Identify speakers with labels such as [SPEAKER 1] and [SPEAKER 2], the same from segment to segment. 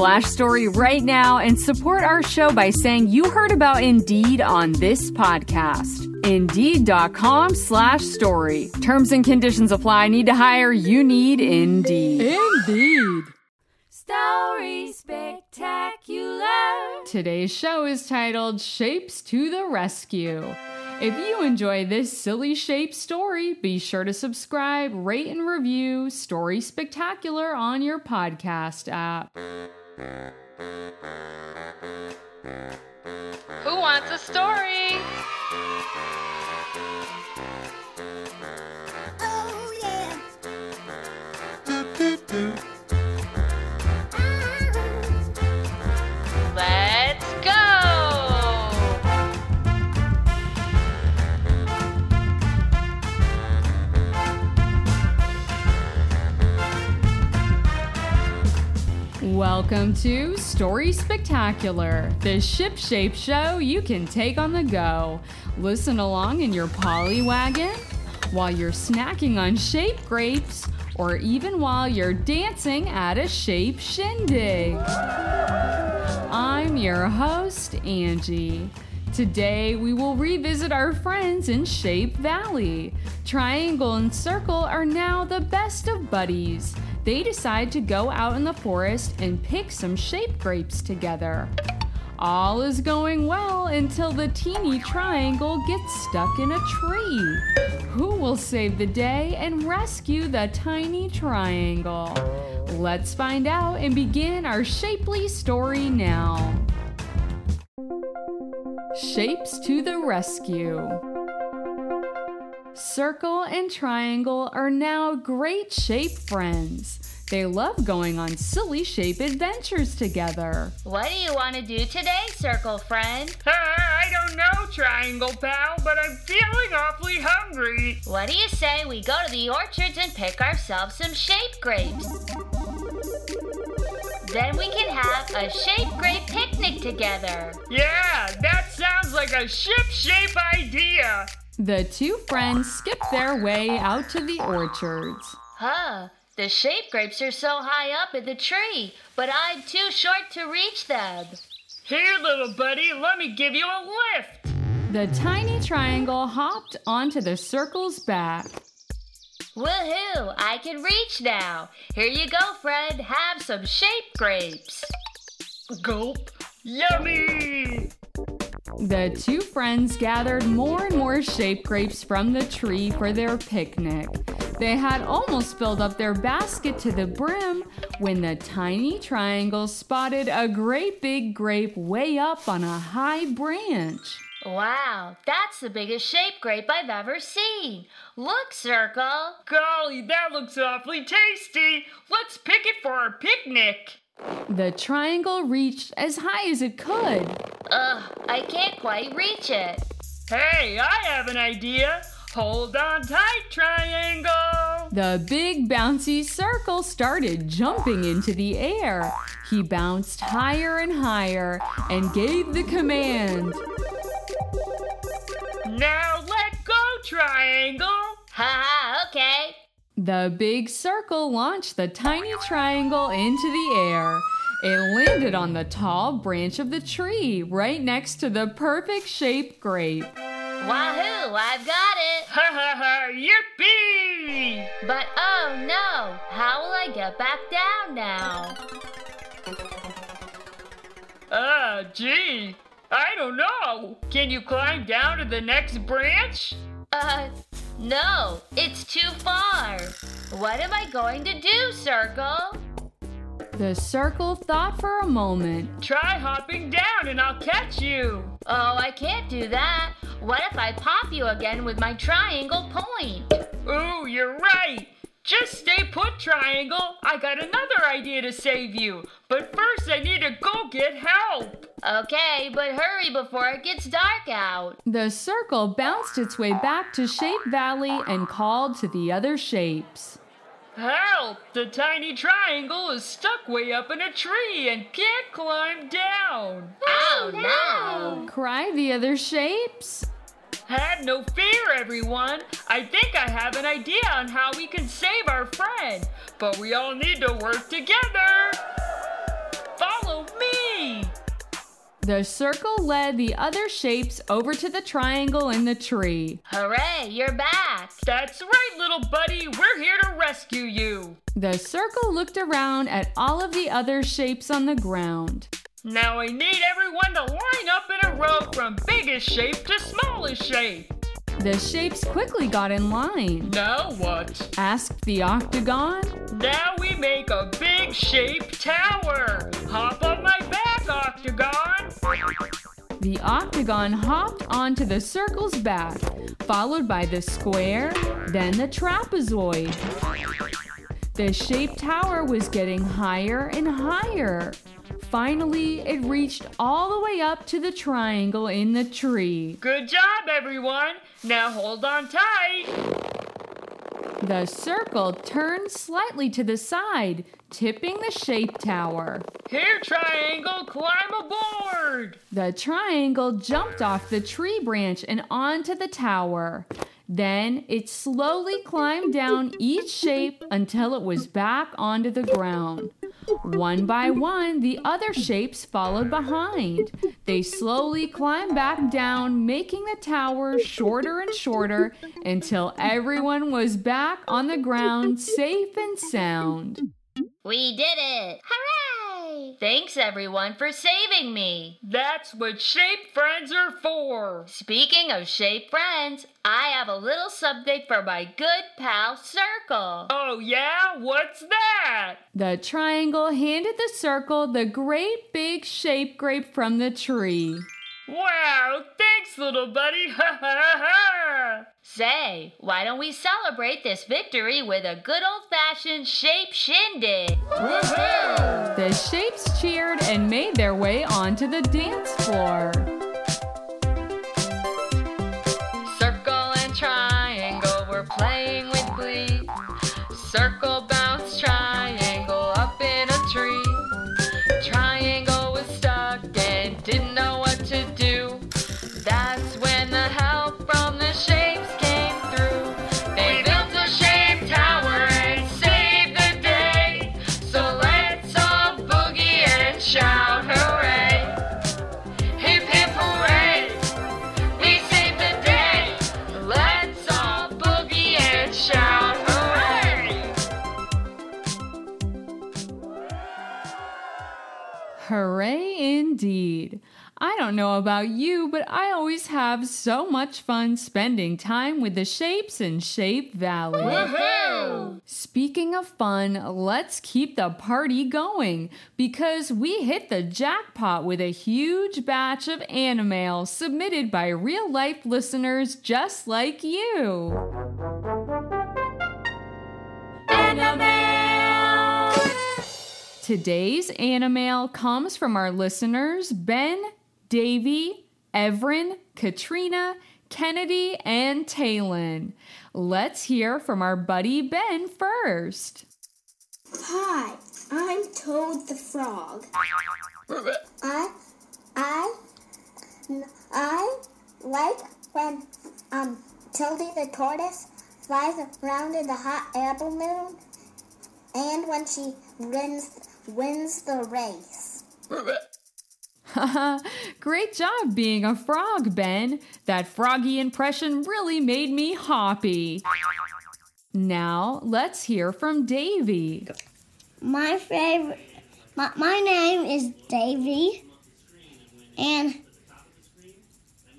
[SPEAKER 1] story right now and support our show by saying you heard about Indeed on this podcast. Indeed.com slash story. Terms and conditions apply. Need to hire? You need Indeed.
[SPEAKER 2] Indeed.
[SPEAKER 3] Story Spectacular.
[SPEAKER 1] Today's show is titled Shapes to the Rescue. If you enjoy this silly shape story, be sure to subscribe, rate, and review Story Spectacular on your podcast app.
[SPEAKER 2] Who wants a story?
[SPEAKER 1] Welcome to Story Spectacular, the ship shape show you can take on the go. Listen along in your poly wagon, while you're snacking on shape grapes, or even while you're dancing at a shape shindig. I'm your host, Angie. Today, we will revisit our friends in Shape Valley. Triangle and Circle are now the best of buddies. They decide to go out in the forest and pick some shape grapes together. All is going well until the teeny triangle gets stuck in a tree. Who will save the day and rescue the tiny triangle? Let's find out and begin our shapely story now. Shapes to the rescue. Circle and triangle are now great shape friends. They love going on silly shape adventures together.
[SPEAKER 3] What do you want to do today, Circle Friend?
[SPEAKER 4] Uh, I don't know, Triangle Pal, but I'm feeling awfully hungry.
[SPEAKER 3] What do you say we go to the orchards and pick ourselves some shape grapes? Then we can have a shape grape picnic together.
[SPEAKER 4] Yeah, that sounds like a ship shape idea.
[SPEAKER 1] The two friends skip their way out to the orchards.
[SPEAKER 3] Huh, the shape grapes are so high up in the tree, but I'm too short to reach them.
[SPEAKER 4] Here, little buddy, let me give you a lift.
[SPEAKER 1] The tiny triangle hopped onto the circle's back.
[SPEAKER 3] Woohoo, I can reach now. Here you go, friend. Have some shape grapes.
[SPEAKER 4] Gulp. Yummy.
[SPEAKER 1] The two friends gathered more and more shape grapes from the tree for their picnic. They had almost filled up their basket to the brim when the tiny triangle spotted a great big grape way up on a high branch.
[SPEAKER 3] Wow, that's the biggest shape grape I've ever seen. Look, Circle.
[SPEAKER 4] Golly, that looks awfully tasty. Let's pick it for our picnic.
[SPEAKER 1] The triangle reached as high as it could.
[SPEAKER 3] Ugh, I can't quite reach it.
[SPEAKER 4] Hey, I have an idea. Hold on tight, Triangle.
[SPEAKER 1] The big bouncy circle started jumping into the air. He bounced higher and higher and gave the command.
[SPEAKER 4] Now let go, Triangle.
[SPEAKER 3] Ha ha, okay.
[SPEAKER 1] The big circle launched the tiny triangle into the air. It landed on the tall branch of the tree right next to the perfect shaped grape.
[SPEAKER 3] Wahoo, I've got it.
[SPEAKER 4] Ha ha ha, yippee!
[SPEAKER 3] But oh no, how will I get back down now?
[SPEAKER 4] Uh, gee, I don't know. Can you climb down to the next branch?
[SPEAKER 3] Uh, no, it's too far. What am I going to do, Circle?
[SPEAKER 1] The circle thought for a moment.
[SPEAKER 4] Try hopping down and I'll catch you.
[SPEAKER 3] Oh, I can't do that. What if I pop you again with my triangle point?
[SPEAKER 4] Ooh, you're right. Just stay put, Triangle. I got another idea to save you. But first, I need to go get help.
[SPEAKER 3] Okay, but hurry before it gets dark out.
[SPEAKER 1] The circle bounced its way back to Shape Valley and called to the other shapes.
[SPEAKER 4] Help! The tiny triangle is stuck way up in a tree and can't climb down.
[SPEAKER 3] Oh, oh no!
[SPEAKER 1] Cry the other shapes.
[SPEAKER 4] Have no fear, everyone. I think I have an idea on how we can save our friend. But we all need to work together.
[SPEAKER 1] The circle led the other shapes over to the triangle in the tree.
[SPEAKER 3] Hooray, you're back!
[SPEAKER 4] That's right, little buddy. We're here to rescue you.
[SPEAKER 1] The circle looked around at all of the other shapes on the ground.
[SPEAKER 4] Now I need everyone to line up in a row from biggest shape to smallest shape.
[SPEAKER 1] The shapes quickly got in line.
[SPEAKER 4] Now what?
[SPEAKER 1] Asked the octagon.
[SPEAKER 4] Now we make a big shape tower. Hop
[SPEAKER 1] The octagon hopped onto the circle's back, followed by the square, then the trapezoid. The shape tower was getting higher and higher. Finally, it reached all the way up to the triangle in the tree.
[SPEAKER 4] Good job, everyone. Now hold on tight.
[SPEAKER 1] The circle turned slightly to the side, tipping the shape tower.
[SPEAKER 4] Here, Triangle, climb aboard.
[SPEAKER 1] The triangle jumped off the tree branch and onto the tower. Then it slowly climbed down each shape until it was back onto the ground. One by one, the other shapes followed behind. They slowly climbed back down, making the tower shorter and shorter until everyone was back on the ground, safe and sound.
[SPEAKER 3] We did it! Hooray! Thanks, everyone, for saving me.
[SPEAKER 4] That's what shape friends are for.
[SPEAKER 3] Speaking of shape friends, I have a little something for my good pal Circle.
[SPEAKER 4] Oh, yeah? What's that?
[SPEAKER 1] The triangle handed the circle the great big shape grape from the tree.
[SPEAKER 4] Wow, thanks, little buddy. Ha ha ha.
[SPEAKER 3] Say, why don't we celebrate this victory with a good old fashioned shape shindig?
[SPEAKER 4] Woohoo!
[SPEAKER 1] The shapes cheered and made their way onto the dance floor.
[SPEAKER 2] Hooray
[SPEAKER 1] indeed. I don't know about you, but I always have so much fun spending time with the shapes in Shape Valley.
[SPEAKER 4] Woohoo!
[SPEAKER 1] Speaking of fun, let's keep the party going because we hit the jackpot with a huge batch of animail submitted by real life listeners just like you. Today's animail comes from our listeners Ben, Davey, Evryn, Katrina, Kennedy, and Taylin. Let's hear from our buddy Ben first.
[SPEAKER 5] Hi, I'm Toad the Frog. I, I, I like when um Tildy the Tortoise flies around in the hot air balloon, and when she wins wins the race.
[SPEAKER 1] Haha, great job being a frog, Ben. That froggy impression really made me hoppy. Now, let's hear from Davey.
[SPEAKER 5] My favorite. My, my name is Davey, And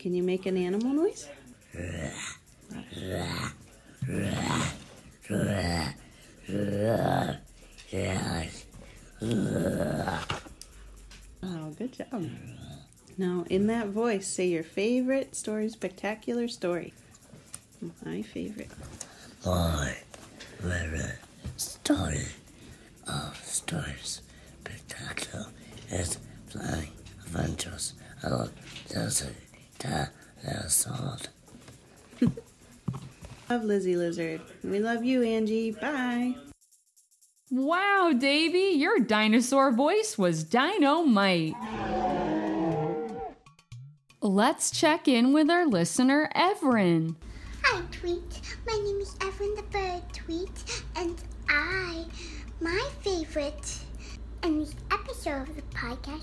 [SPEAKER 6] Can you make an animal noise? Now, in that voice, say your favorite story spectacular story. My favorite.
[SPEAKER 7] My favorite story of stories spectacular is Flying Adventures of Jesse the Lizard.
[SPEAKER 6] Love Lizzie Lizard. We love you, Angie. Bye.
[SPEAKER 1] Wow, Davey, your dinosaur voice was dynamite. Let's check in with our listener, Evryn.
[SPEAKER 5] Hi, Tweet. My name is Evan the Bird Tweet, and I, my favorite in this episode of the podcast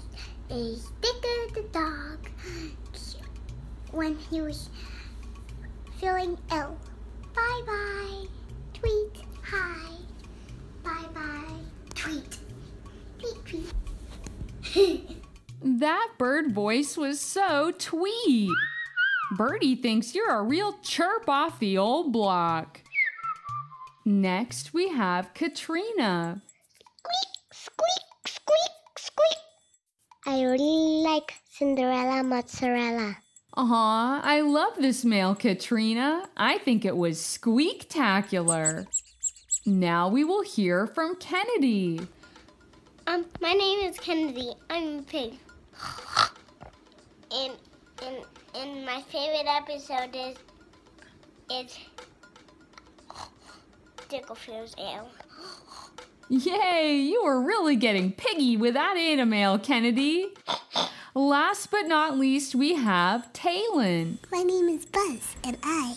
[SPEAKER 5] is Digger the dog when he was feeling ill. Bye bye. Tweet. Hi. Bye bye. Tweet. Tweet tweet.
[SPEAKER 1] That bird voice was so tweet. Birdie thinks you're a real chirp off the old block. Next, we have Katrina.
[SPEAKER 5] Squeak, squeak, squeak, squeak. I really like Cinderella mozzarella.
[SPEAKER 1] Aw, I love this mail, Katrina. I think it was squeaktacular. Now we will hear from Kennedy.
[SPEAKER 5] Um, my name is Kennedy. I'm a pig. And and and my favorite episode is is Dicklefield's Ale.
[SPEAKER 1] Yay, you were really getting piggy with that animal, Kennedy. Last but not least, we have Taylin.
[SPEAKER 5] My name is Buzz, and I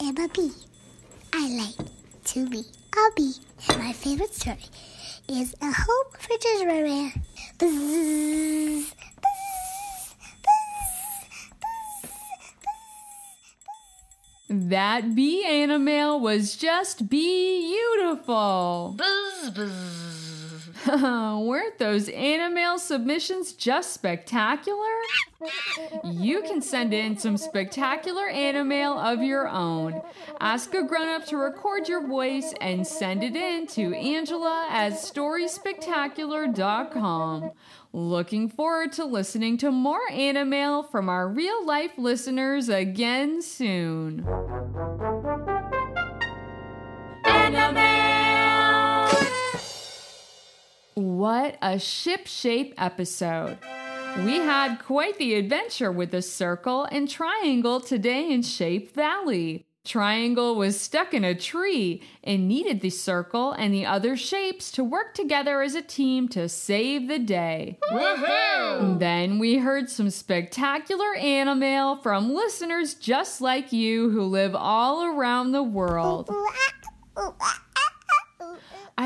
[SPEAKER 5] am a bee. I like to be a bee. And my favorite story is A Home for Gingerbread. Buzz, buzz,
[SPEAKER 1] That bee animal was just beautiful.
[SPEAKER 2] Buzz, buzz.
[SPEAKER 1] Weren't those animal submissions just spectacular? You can send in some spectacular animail of your own. Ask a grown up to record your voice and send it in to Angela at storyspectacular.com. Looking forward to listening to more animail from our real life listeners again soon. What a ship-shape episode. We had quite the adventure with the circle and triangle today in Shape Valley. Triangle was stuck in a tree and needed the circle and the other shapes to work together as a team to save the day. Then we heard some spectacular animail from listeners just like you who live all around the world.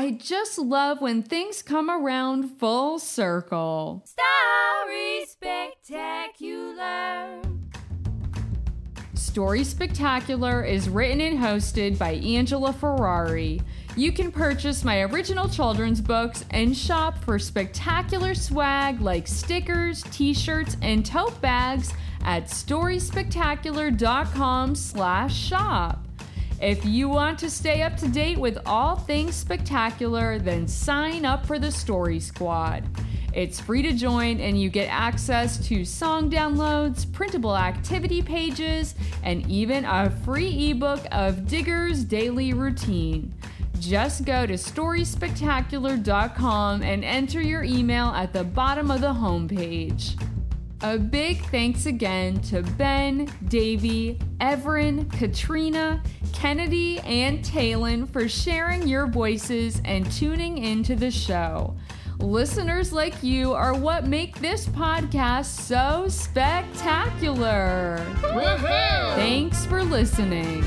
[SPEAKER 1] I just love when things come around full circle.
[SPEAKER 3] Story spectacular.
[SPEAKER 1] Story Spectacular is written and hosted by Angela Ferrari. You can purchase my original children's books and shop for spectacular swag like stickers, t-shirts, and tote bags at storyspectacular.com slash shop. If you want to stay up to date with all things spectacular, then sign up for the Story Squad. It's free to join, and you get access to song downloads, printable activity pages, and even a free ebook of Digger's daily routine. Just go to storyspectacular.com and enter your email at the bottom of the homepage. A big thanks again to Ben, Davey, Evryn, Katrina, Kennedy, and Taylin for sharing your voices and tuning into the show. Listeners like you are what make this podcast so spectacular. Thanks for listening.